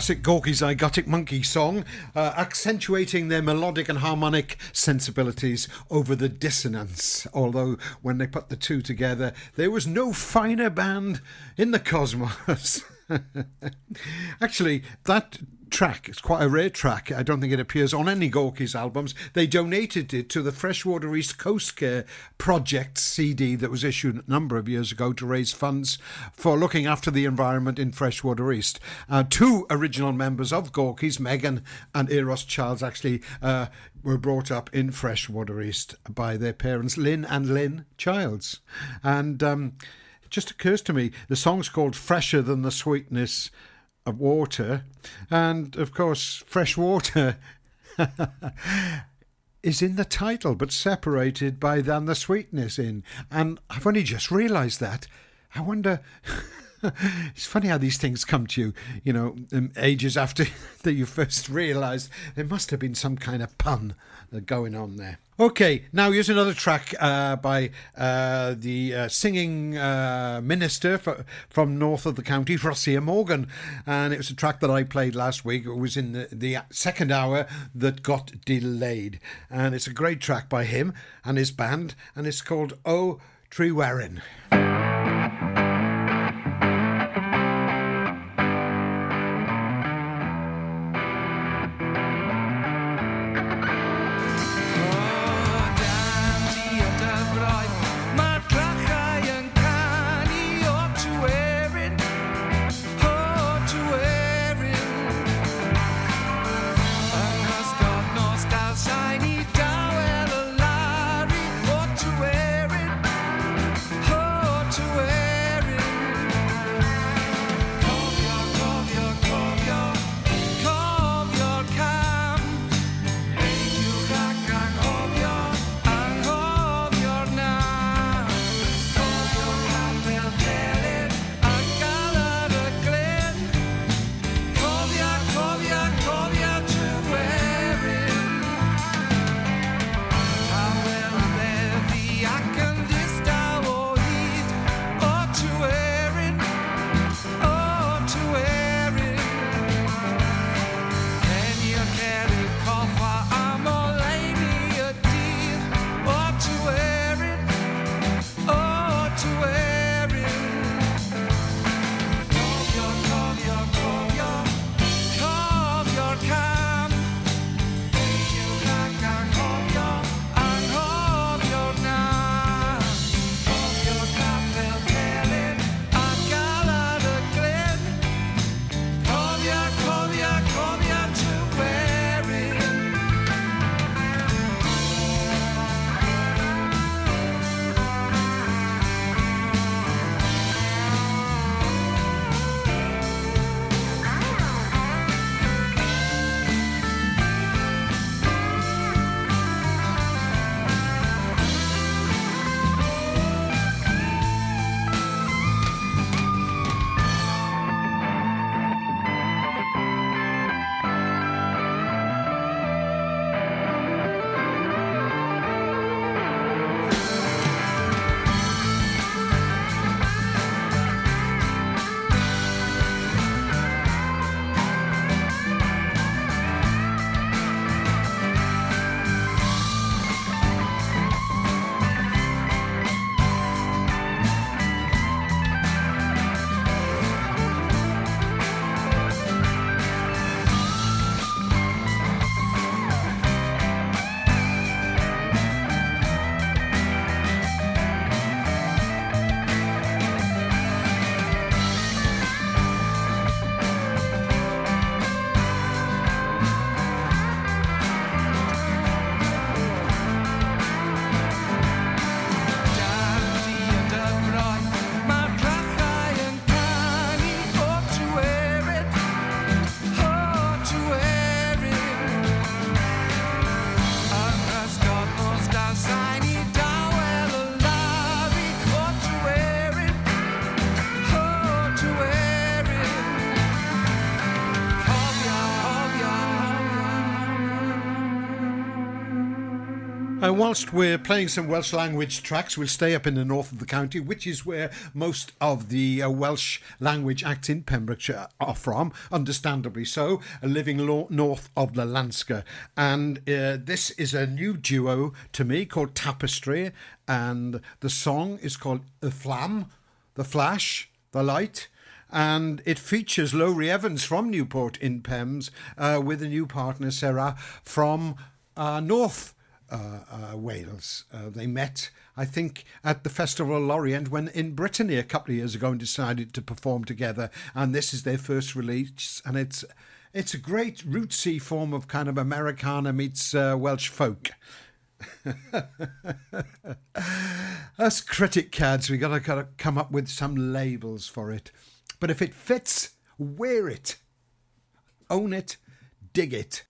classic Gorky Zygotic Mynci song, uh, accentuating their melodic and harmonic sensibilities over the dissonance. Although, when they put the two together, there was no finer band in the cosmos. Actually, that track. It's quite a rare track. I don't think it appears on any Gorky's albums. They donated it to the Freshwater East Coast Care Project CD that was issued a number of years ago to raise funds for looking after the environment in Freshwater East. Uh, two original members of Gorky's, Megan and Euros Childs, actually uh, were brought up in Freshwater East by their parents, Lynn and Lynn Childs. And um, it just occurs to me the song's called Fresher Than the Sweetness of water, and of course, fresh water is in the title, but separated by than the sweetness in. And I've only just realised that. I wonder. it's funny how these things come to you, you know, um, ages after that you first realised there must have been some kind of pun going on there. Okay, now here's another track uh, by uh, the uh, singing uh, minister for, from north of the county, Rosia Morgan. And it was a track that I played last week. It was in the, the second hour that got delayed. And it's a great track by him and his band, and it's called Oh Trewerin. Whilst we're playing some Welsh language tracks, we'll stay up in the north of the county, which is where most of the uh, Welsh language acts in Pembrokeshire are from, understandably so, living lo- north of the Landsker. And uh, this is a new duo to me called Tapestry, and the song is called The Flam, The Flash, The Light and it features Lowri Evans from Newport in Pems uh, with a new partner, Sarah, from uh, North uh, uh, Wales. Uh, they met, I think, at the Festival of Lorient when in Brittany a couple of years ago and decided to perform together. And this is their first release, and it's it's a great rootsy form of kind of Americana meets uh, Welsh folk. Us critic cads, we gotta, gotta come up with some labels for it. But if it fits, wear it, own it, dig it.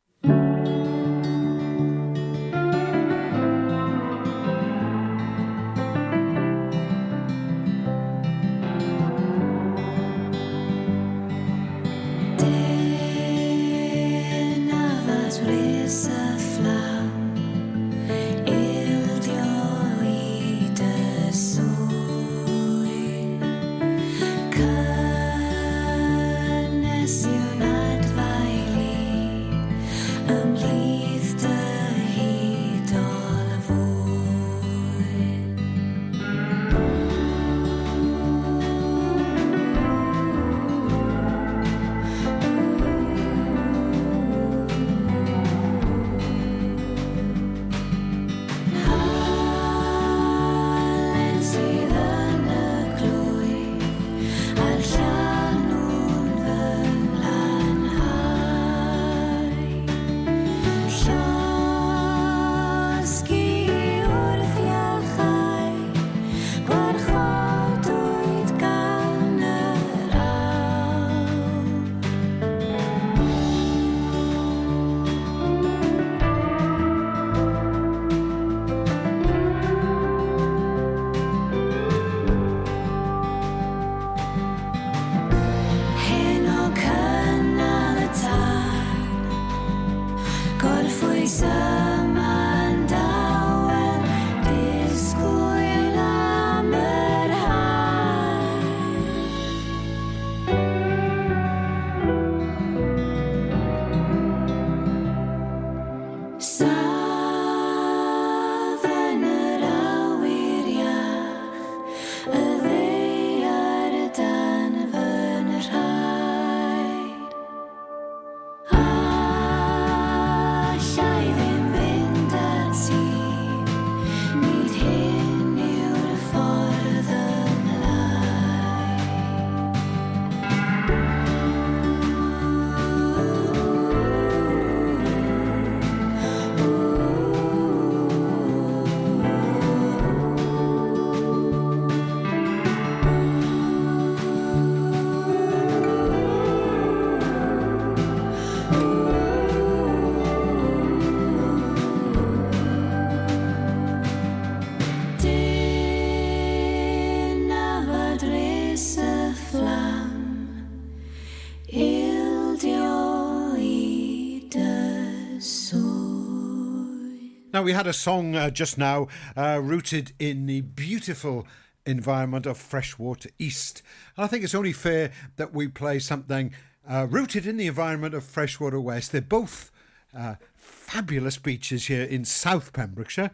Now, we had a song uh, just now uh, rooted in the beautiful environment of Freshwater East. And I think it's only fair that we play something uh, rooted in the environment of Freshwater West. They're both uh, fabulous beaches here in South Pembrokeshire,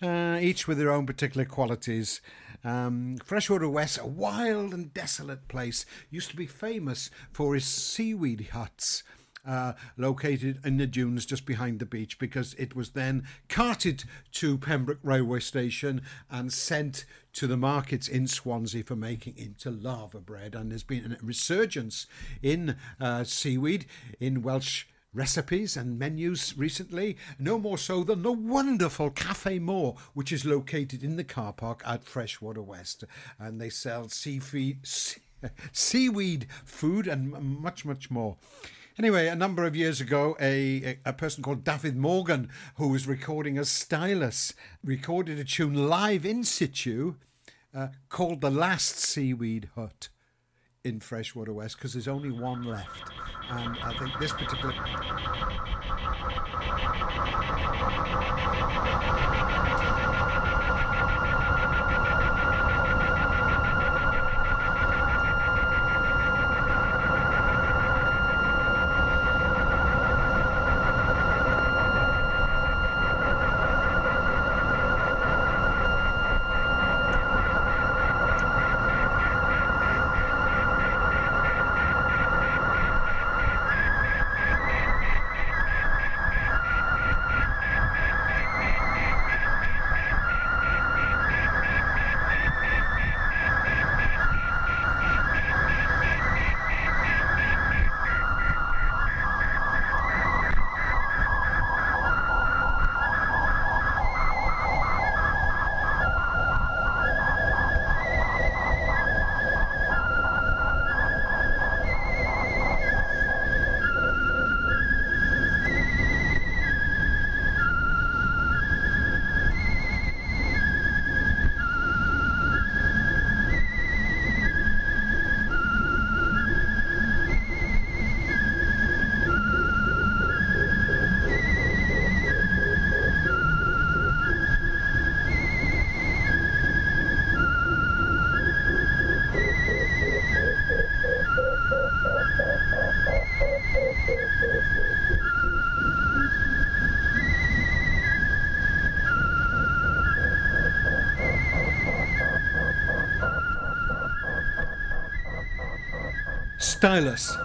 uh, each with their own particular qualities. Um, Freshwater West, a wild and desolate place, used to be famous for its seaweed huts uh, located in the dunes just behind the beach because it was then carted to Pembroke railway station and sent to the markets in Swansea for making into laverbread. And there's been a resurgence in uh, seaweed in Welsh recipes and menus recently, no more so than the wonderful Café Môr, which is located in the car park at Freshwater West. And they sell seaweed, seaweed food and much, much more. Anyway, a number of years ago, a, a person called David Morgan, who was recording a Stylus, recorded a tune live in situ uh, called The Last Seaweed Hut in Freshwater West because there's only one left. And I think this particular. Stylus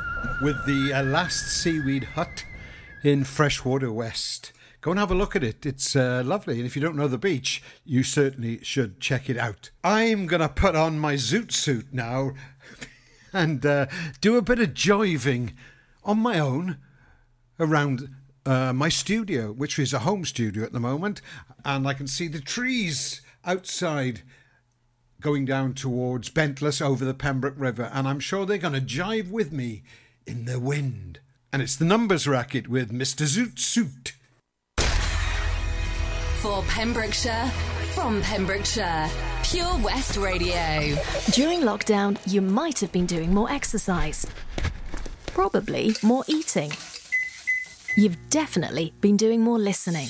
with the uh, last seaweed hut in Freshwater West. Go and have a look at it. It's uh, lovely. And if you don't know the beach, you certainly should check it out. I'm going to put on my zoot suit now and uh, do a bit of jiving on my own around uh, my studio, which is a home studio at the moment. And I can see the trees outside going down towards Bentlass over the Pembroke River. And I'm sure they're going to jive with me in the wind. And it's the numbers racket with Mr. Zoot Suit. For Pembrokeshire, from Pembrokeshire, Pure West Radio. During lockdown, you might have been doing more exercise, probably more eating. You've definitely been doing more listening.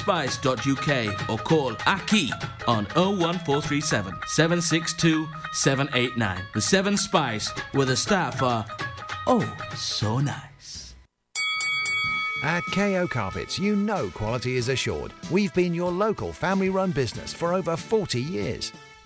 sevenspice.uk or call Aki on 01437 762 789. The Seven Spice, where the staff are oh so nice. At KO Carpets, you know quality is assured. We've been your local family run business for over 40 years.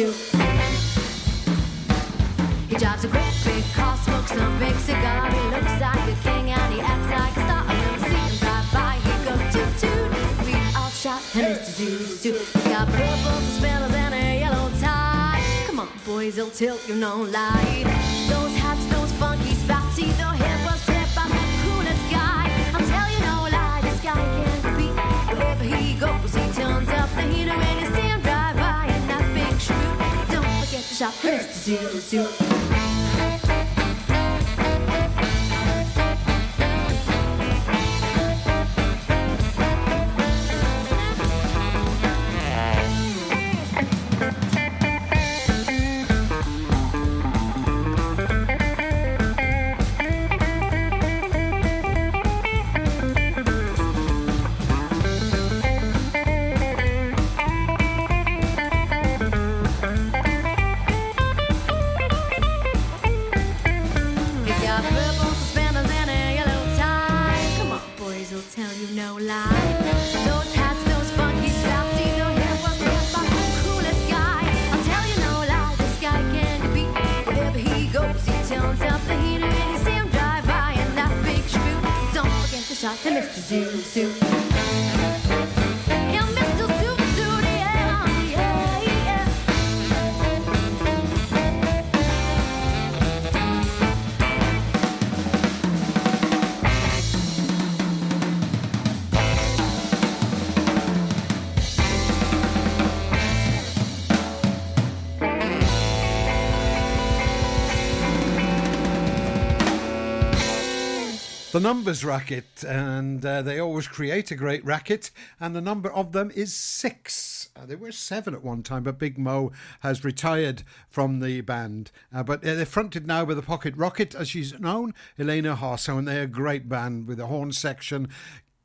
Suit. He drives a great big car, smokes a big cigar. He looks like a king and he acts like a star. I've never seen him drive by, he goes toot toot. We all shot him Mr. Zoot Suit. He's got purple suspenders and a yellow tie. Come on, boys, he'll tilt you no lie. Shop for the numbers racket, and uh, they always create a great racket, and the number of them is six. Uh, there were seven at one time, but Big Mo has retired from the band. Uh, but they're fronted now by the Pocket Rocket, as she's known, Elena Harso, and they're a great band with a horn section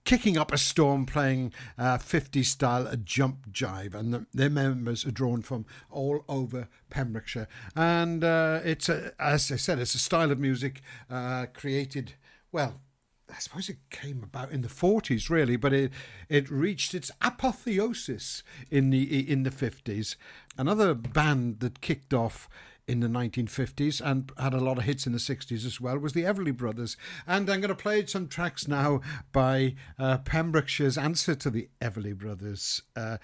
kicking up a storm playing uh, 50 style a jump jive and the, their members are drawn from all over pembrokeshire and uh, it's a, as i said it's a style of music uh, created well I suppose it came about in the 40s, really, but it it reached its apotheosis in the in the 50s. Another band that kicked off in the 1950s and had a lot of hits in the 60s as well was the Everly Brothers. And I'm going to play some tracks now by uh, Pembrokeshire's answer to the Everly Brothers, uh,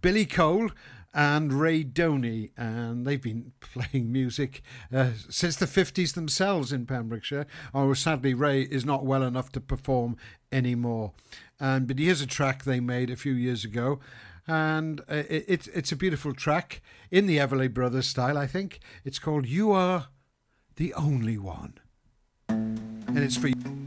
Billy Cole and Ray Doney, and they've been playing music uh, since the 50s themselves in Pembrokeshire. Oh, sadly, Ray is not well enough to perform anymore. And but here's a track they made a few years ago, and uh, it, it's it's a beautiful track in the Everly Brothers style. I think it's called "You Are the Only One," and it's for you.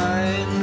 The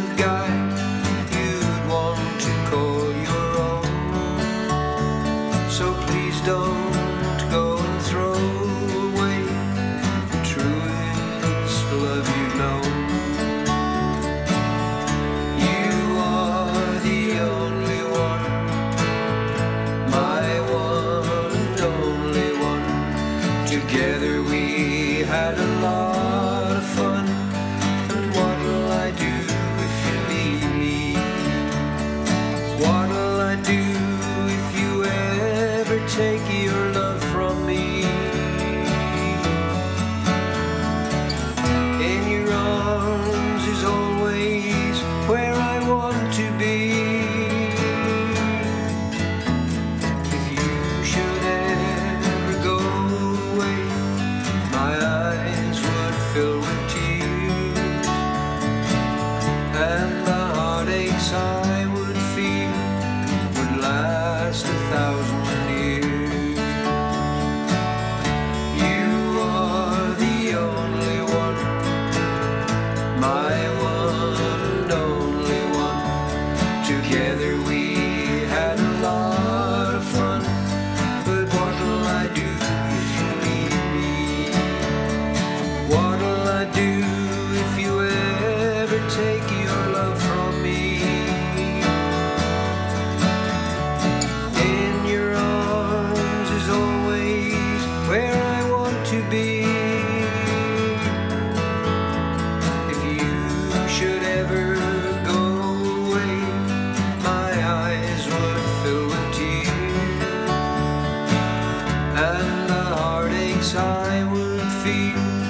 I would feel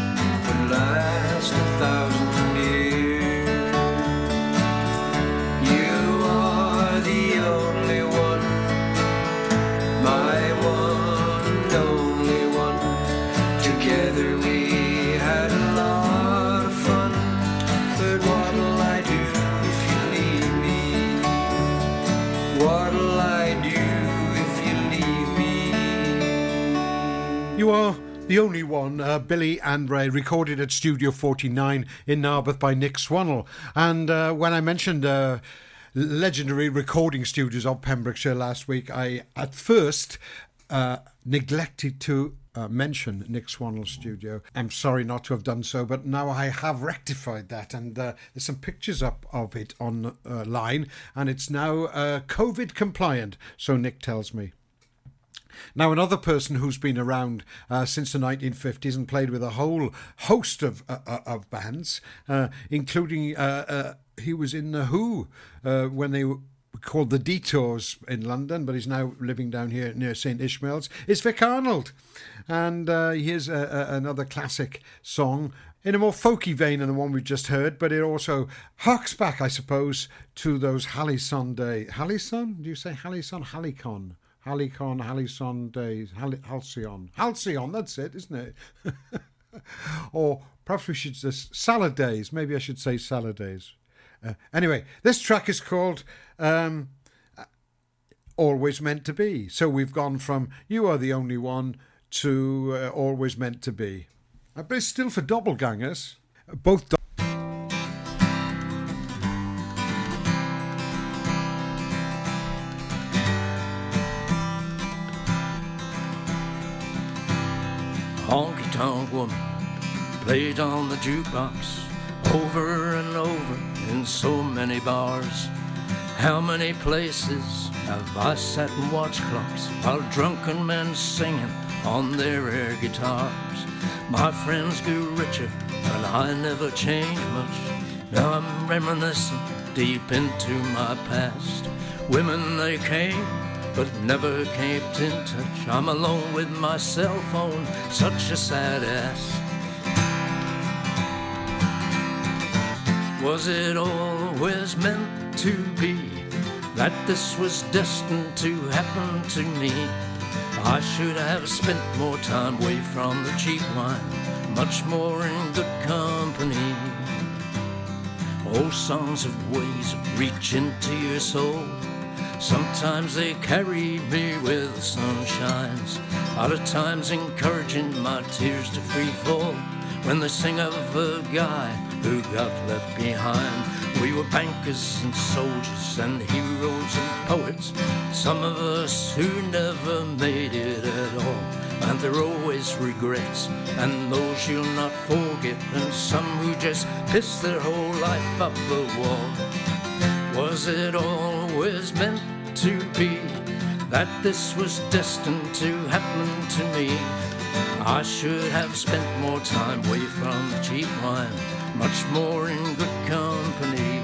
the only one, uh, Billy and Ray, recorded at Studio 49 in Narberth by Nick Swannell. And uh, when I mentioned uh, legendary recording studios of Pembrokeshire last week, I at first uh, neglected to uh, mention Nick Swannell's studio. I'm sorry not to have done so, but now I have rectified that, and uh, there's some pictures up of it online, and it's now uh, COVID compliant. So Nick tells me. Now, another person who's been around uh, since the 1950s and played with a whole host of uh, uh, of bands, uh, including uh, uh, he was in the Who when they were called the Detours in London, but he's now living down here near St Ishmael's. Is Vic Arnold, and here's a, a, another classic song in a more folky vein than the one we just heard, but it also harks back, I suppose, to those Halison days. Halison? Do you say Halison? Halicon? Halicon, Halison days, Hal- Halcyon. Halcyon, that's it, isn't it? or perhaps we should just salad days. Maybe I should say salad days. Uh, anyway, this track is called um, Always Meant to Be. So we've gone from You Are the Only One to uh, Always Meant to Be. Uh, but it's still for doppelgangers. Both tonk woman played on the jukebox over and over in so many bars. How many places have I sat and watched clocks while drunken men singing on their air guitars? My friends grew richer, but I never changed much. Now I'm reminiscing deep into my past. Women they came but never kept in touch. I'm alone with my cell phone, such a sad ass. Was it always meant to be that this was destined to happen to me? I should have spent more time away from the cheap wine, much more in good company. Oh, Old songs of ways reach into your soul. Sometimes they carry me where the sun shines. Other times encouraging my tears to free fall. When they sing of a guy who got left behind. We were bankers and soldiers and heroes and poets. Some of us who never made it at all. And there are always regrets, and those you'll not forget. And some who just piss their whole life up the wall. Was it always meant to be that this was destined to happen to me? I should have spent more time away from the cheap wine, much more in good company.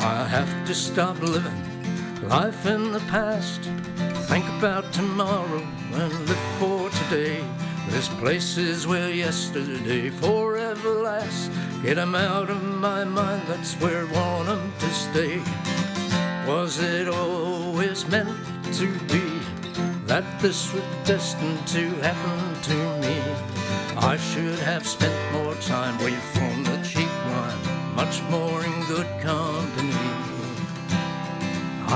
I have to stop living life in the past. Think about tomorrow and live for today. There's places where yesterday forever lasts. Get 'em out of my mind, that's where I want 'em to stay. Was it always meant to be that this was destined to happen to me? I should have spent more time away from the cheap wine, much more in good company.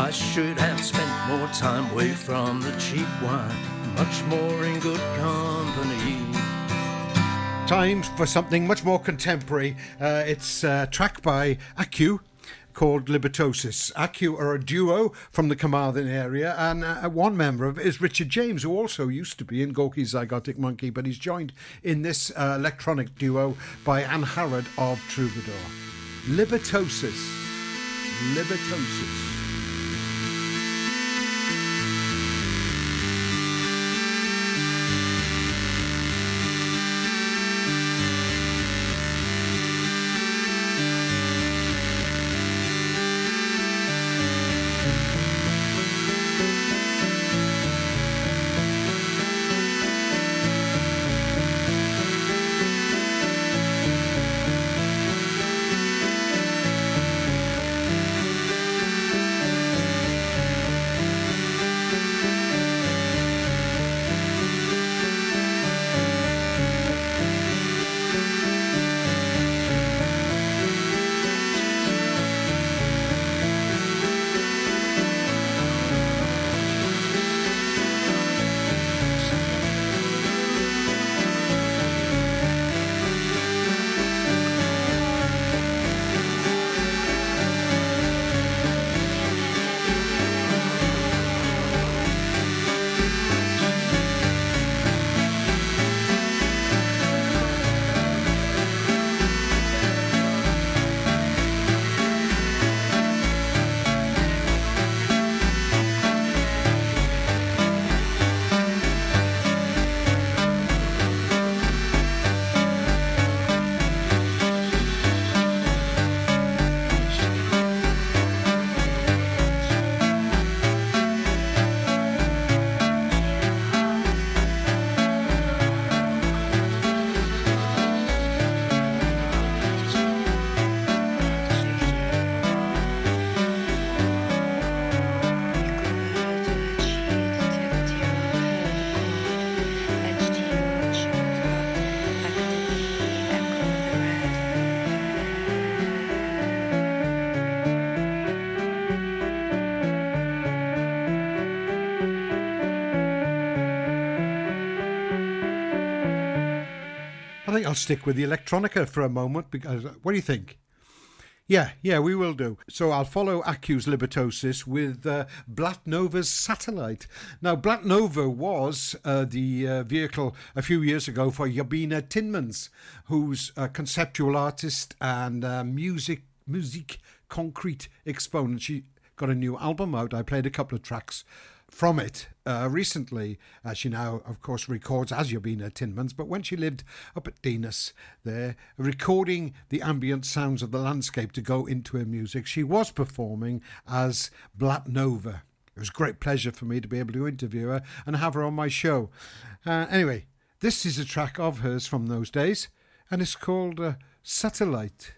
I should have spent more time away from the cheap wine, much more in good company. Time for something much more contemporary. Uh, it's a track by Acu called Libertosis. Acu are a duo from the Carmarthen area, and uh, one member of it is Richard James, who also used to be in Gorky Zygotic Mynci, but he's joined in this uh, electronic duo by Anne Harrod of Troubadour. Libertosis. Libertosis. I think I'll stick with the electronica for a moment because what do you think? Yeah, yeah, we will do. So I'll follow Accu's Libertosis with uh, Black Nova's Satellite. Now, Black Nova was uh, the uh, vehicle a few years ago for Yabina Tinmans, who's a conceptual artist and uh, music musique concrète exponent. She got a new album out. I played a couple of tracks from it uh, recently. Uh, she now, of course, records as Yabina Tinmans, but when she lived up at Dinas there, recording the ambient sounds of the landscape to go into her music, she was performing as Black Nova. It was a great pleasure for me to be able to interview her and have her on my show. Uh, anyway, this is a track of hers from those days, and it's called uh, Satellite.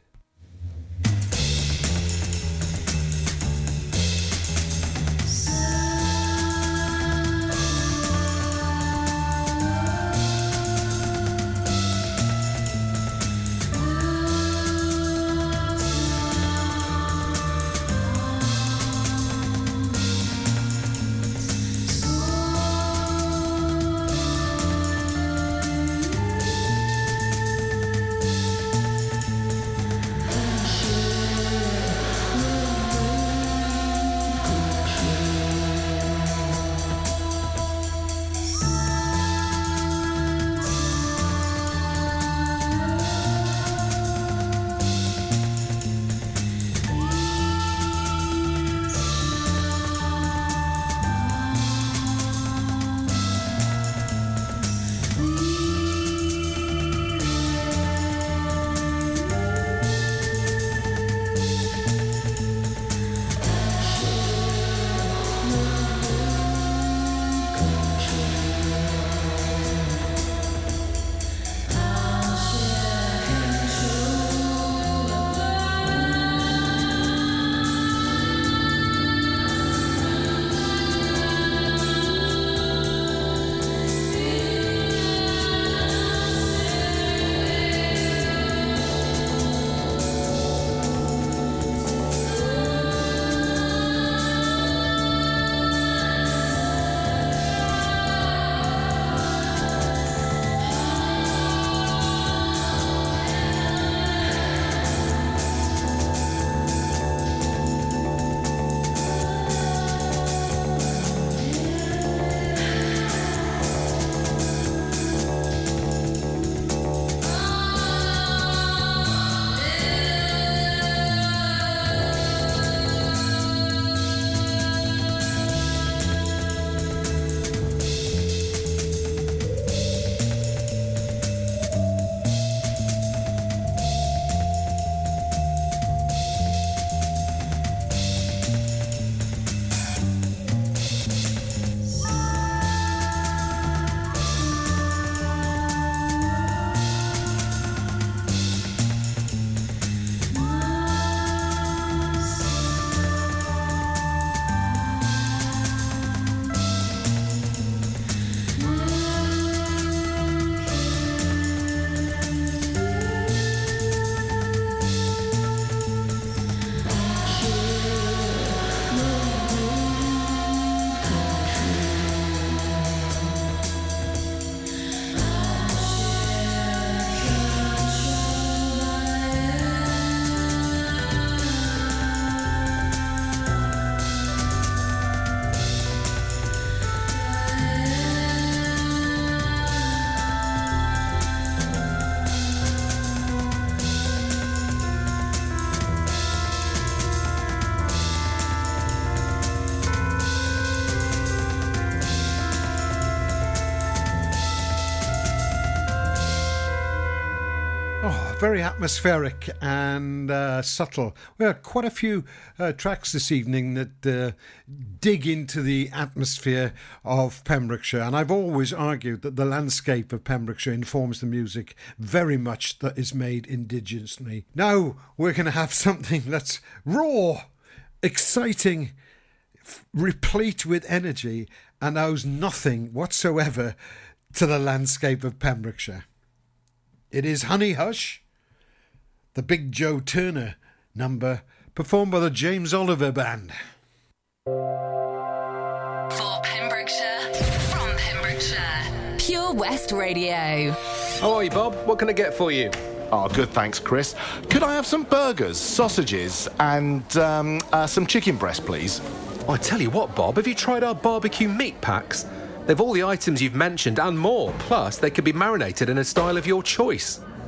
Very atmospheric and uh, subtle. We had quite a few uh, tracks this evening that uh, dig into the atmosphere of Pembrokeshire, and I've always argued that the landscape of Pembrokeshire informs the music very much that is made indigenously. Now we're going to have something that's raw, exciting, f- replete with energy, and owes nothing whatsoever to the landscape of Pembrokeshire. It is Honey Hush, the Big Joe Turner number, performed by the James Oliver Band. For Pembrokeshire, from Pembrokeshire, Pure West Radio. How are you, Bob? What can I get for you? Oh, good, thanks, Chris. Could I have some burgers, sausages, and um, uh, some chicken breast, please? Oh, I tell you what, Bob, have you tried our barbecue meat packs? They've all the items you've mentioned and more. Plus, they can be marinated in a style of your choice.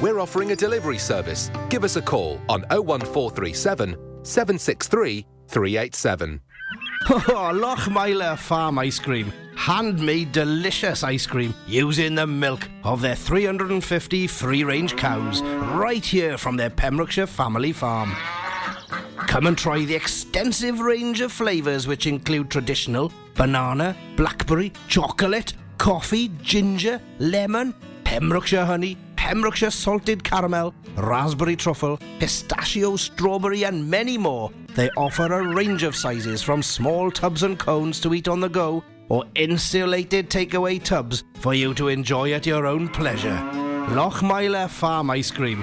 We're offering a delivery service. Give us a call on 01437 763 387. Oh, oh Lochmeyler Farm Ice Cream. Handmade delicious ice cream using the milk of their 350 free range cows right here from their Pembrokeshire family farm. Come and try the extensive range of flavours which include traditional, banana, blackberry, chocolate, coffee, ginger, lemon, Pembrokeshire honey, Pembrokeshire salted caramel, raspberry truffle, pistachio, strawberry, and many more. They offer a range of sizes from small tubs and cones to eat on the go or insulated takeaway tubs for you to enjoy at your own pleasure. Lochmeyler Farm Ice Cream.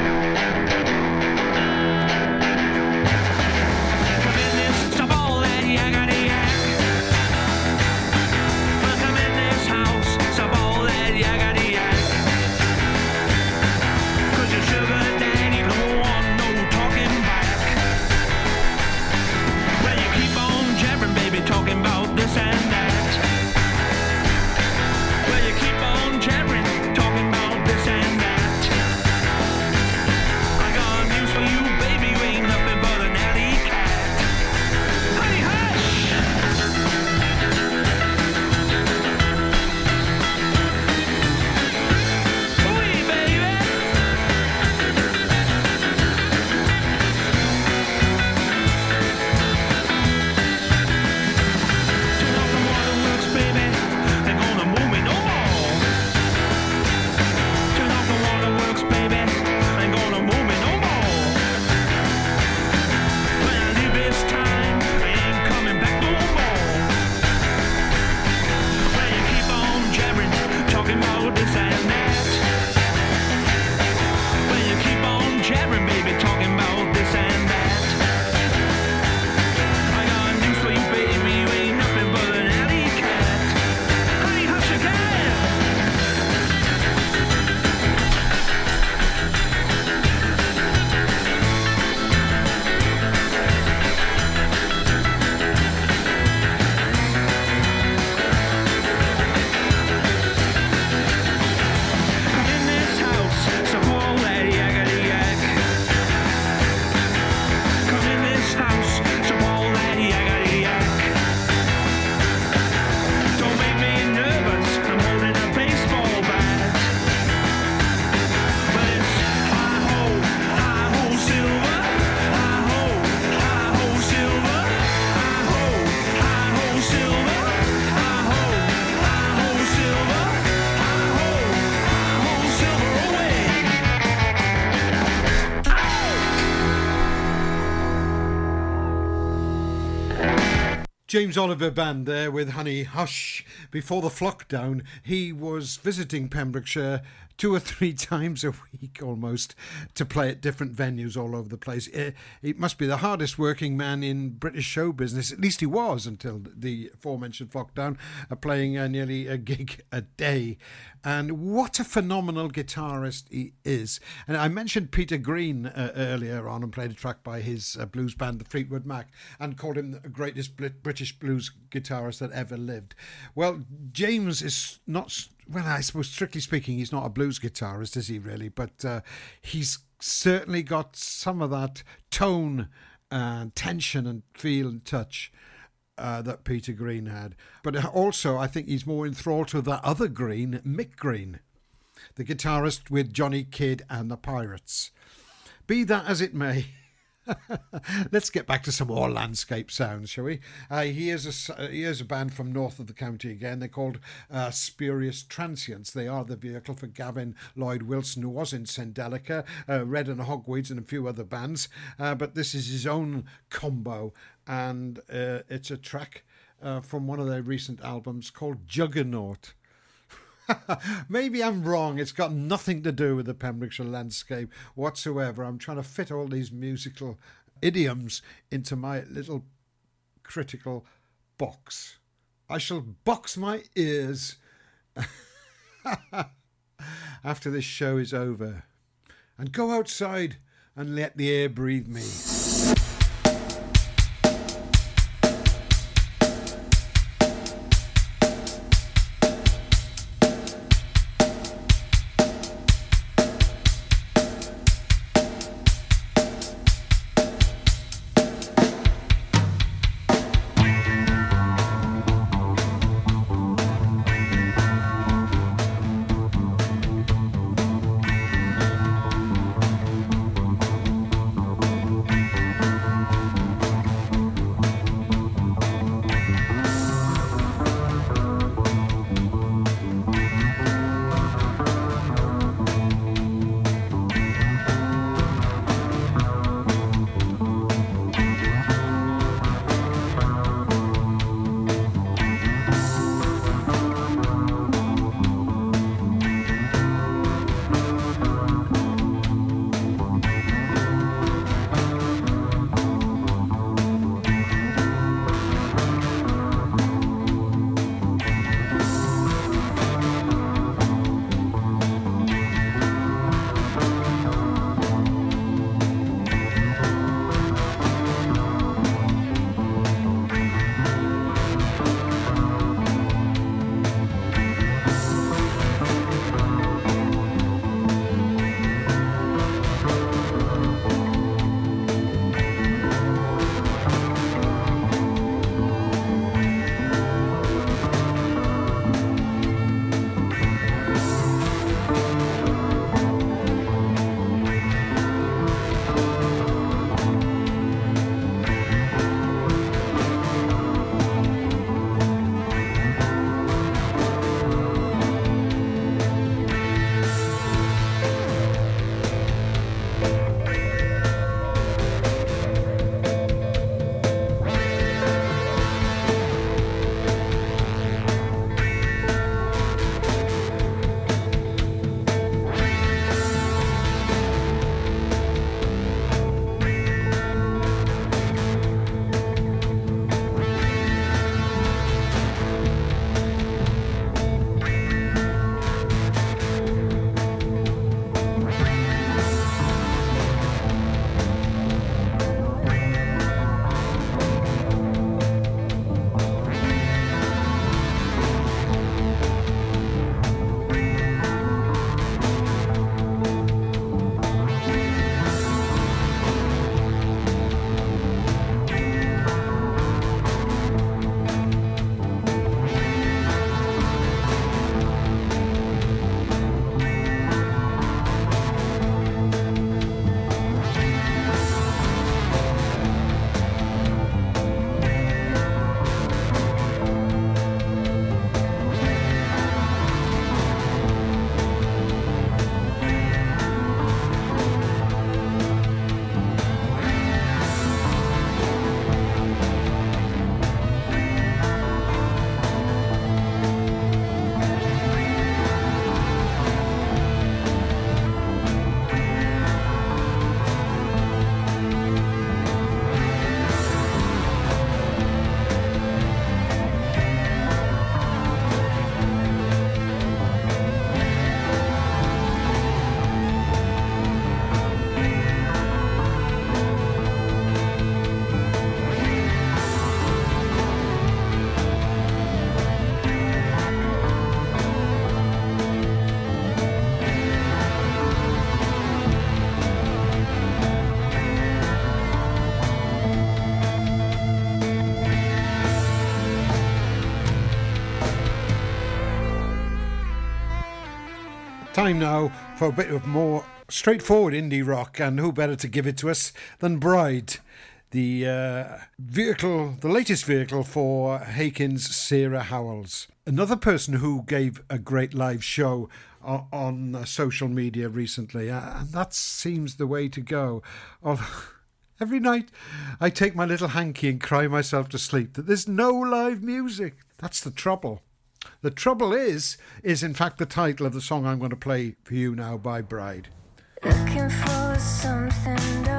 James Oliver Band there with Honey Hush. Before the flock down, he was visiting Pembrokeshire two or three times a week almost to play at different venues all over the place. It, He must be the hardest working man in British show business. At least he was until the aforementioned lockdown, uh, playing uh, nearly a gig a day. And what a phenomenal guitarist he is. And I mentioned Peter Green uh, earlier on and played a track by his uh, blues band, the Fleetwood Mac, and called him the greatest Brit- British blues guitarist that ever lived. Well, James is not, well, I suppose strictly speaking, he's not a blues guitarist, is he really? But uh, he's certainly got some of that tone and tension and feel and touch uh, that Peter Green had. But also, I think he's more enthralled to that other Green, Mick Green, the guitarist with Johnny Kidd and the Pirates. Be that as it may. Let's get back to some more landscape sounds, shall we? Uh, here's, a, uh, here's a band from north of the county again. They're called uh, Spurious Transients. They are the vehicle for Gavin Lloyd Wilson, who was in Sendelica, uh, Red and Hogweeds, and a few other bands. Uh, but this is his own combo, and uh, it's a track from one of their recent albums called Juggernaut. Maybe I'm wrong. It's got nothing to do with the Pembrokeshire landscape whatsoever. I'm trying to fit all these musical idioms into my little critical box. I shall box my ears after this show is over and go outside and let the air breathe me. Time now for a bit of more straightforward indie rock, and who better to give it to us than Bryde, the uh, vehicle, the latest vehicle for Hakin's Sarah Howells. Another person who gave a great live show on, on uh, social media recently, and that seems the way to go. Although Every night I take my little hanky and cry myself to sleep that there's no live music. That's the trouble. The trouble is, is in fact the title of the song I'm going to play for you now by Bryde. Looking for something, don't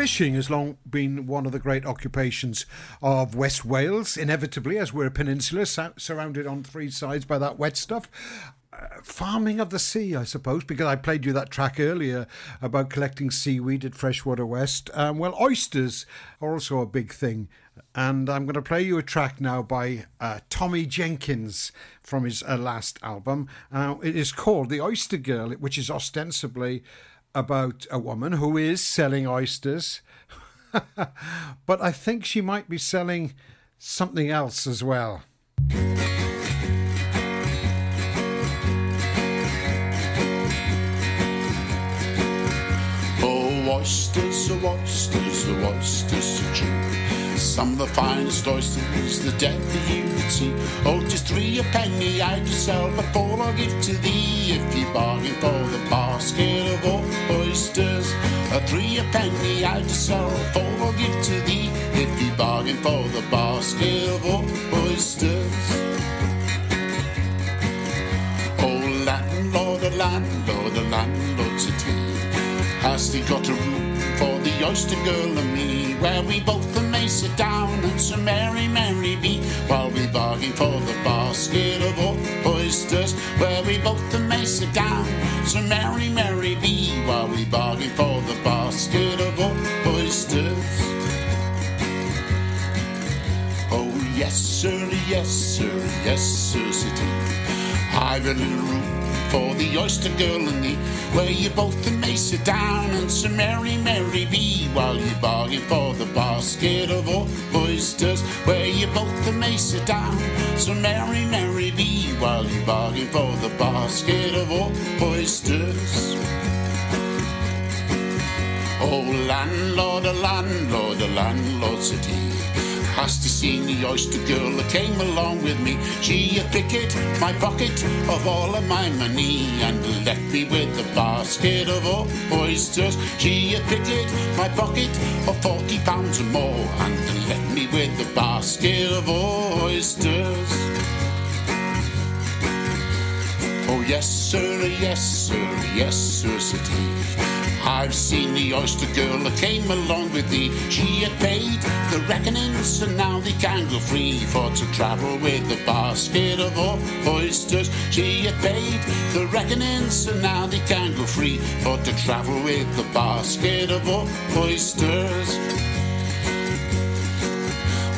Fishing has long been one of the great occupations of West Wales, inevitably, as we're a peninsula sur- surrounded on three sides by that wet stuff. Uh, farming of the sea, I suppose, because I played you that track earlier about collecting seaweed at Freshwater West. Um, well, oysters are also a big thing. And I'm going to play you a track now by uh, Tommy Jenkins from his uh, last album. Uh, it is called The Oyster Girl, which is ostensibly about a woman who is selling oysters. but I think she might be selling something else as well. Some of the finest oysters the dead that you would see. Oh, just three a penny I just sell, but four I'll give to thee if you bargain for the basket of oysters. A three a penny I just sell, four I'll give to thee if you bargain for the basket of oysters. Oh, landlord, oh, landlord, oh, landlord city. Has he got a room for the oyster girl and me? Where we both sit down and so merry, merry be while we bargain for the basket of oysters. Where we both may sit down, so merry, merry be while we bargain for the basket of oysters. Oh yes, sir, yes, sir, yes, sir, city. I've a little room for the oyster girl and thee, where you both may sit down and so merry, merry be while you bargain for the basket of oysters. Where you both may sit down, so merry, merry be while you bargain for the basket of oysters. Oh, landlord, a landlord, a landlord city. Has to see the oyster girl that came along with me. She a picket my pocket of all of my money and left me with a basket of oysters. She a picket my pocket of forty pounds or more and left me with a basket of oysters. Oh yes, sir, yes, sir, yes, sir, city. I've seen the oyster girl that came along with thee. She had paid the reckoning, so now they can go free for to travel with a basket of oysters. She had paid the reckoning, so now they can go free for to travel with a basket of oysters.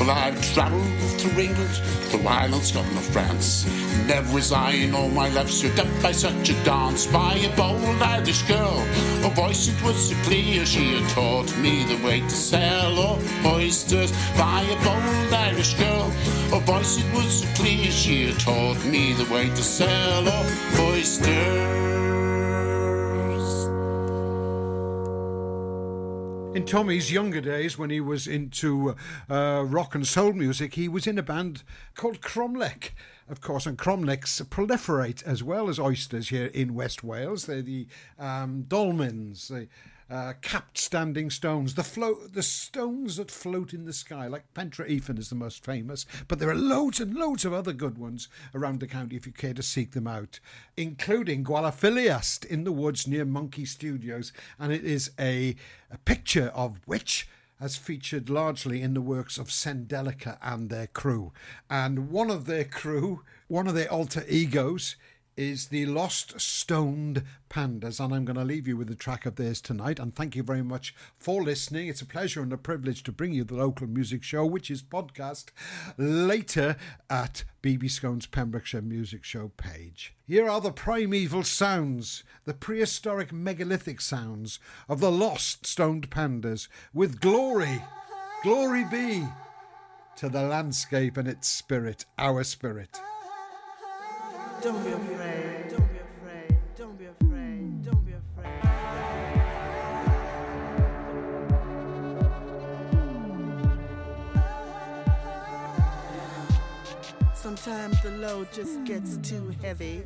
Well, I've travelled through England, through Ireland, Scotland, and France. Never was I in all my life stood up by such a dance by a bold Irish girl. Her voice it was so clear, she had taught me the way to sell oysters. By a bold Irish girl, her voice it was so clear, she had taught me the way to sell oysters. In Tommy's younger days, when he was into uh, rock and soul music, he was in a band called Cromlech, of course, and Cromlechs proliferate as well as oysters here in West Wales. They're the um, dolmens, uh, capped standing stones, the float, the stones that float in the sky, like Pentre Ifan is the most famous, but there are loads and loads of other good ones around the county if you care to seek them out, including Gwal-y-Filiast in the woods near Mwnci Studios, and it is a, a picture of which has featured largely in the works of Sendelica and their crew. And one of their crew, one of their alter egos, is the Lost Stoned Pandas. And I'm going to leave you with a track of theirs tonight. And thank you very much for listening. It's a pleasure and a privilege to bring you the local music show, which is podcast later at BB Skone's Pembrokeshire Music Show page. Here are the primeval sounds, the prehistoric megalithic sounds of the lost stoned pandas with glory. Glory be to the landscape and its spirit, our spirit. Don't be afraid. Don't be afraid. Don't be afraid. Don't be afraid. Sometimes the load just gets too heavy.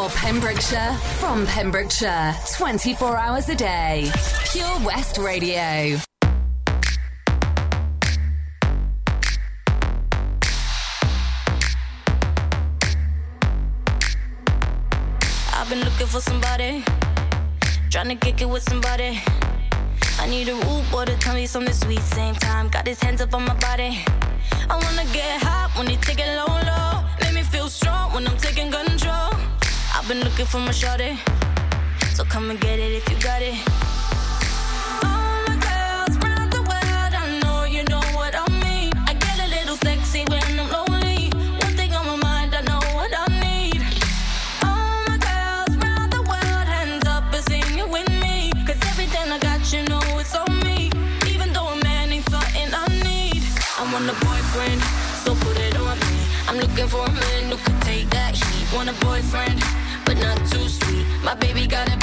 For Pembrokeshire, from Pembrokeshire, 24 hours a day. Pure West Radio. I've been looking for somebody, trying to kick it with somebody. I need a rude boy to tell me something sweet. Same time, got his hands up on my body. I wanna get hot when he take it low, low. Make me feel strong when I'm taking control. Been looking for my shorty, so come and get it if you got it. All my girls round the world, I know you know what I mean. I get a little sexy when I'm lonely. One thing on my mind, I know what I need. All my girls round the world, hands up and sing it with me. Everything I got, you know it's on me. Even though a man ain't something I need. I want a boyfriend, so put it on me. I'm looking for a man who could take that heat. Want a boyfriend, not too sweet. My baby got beat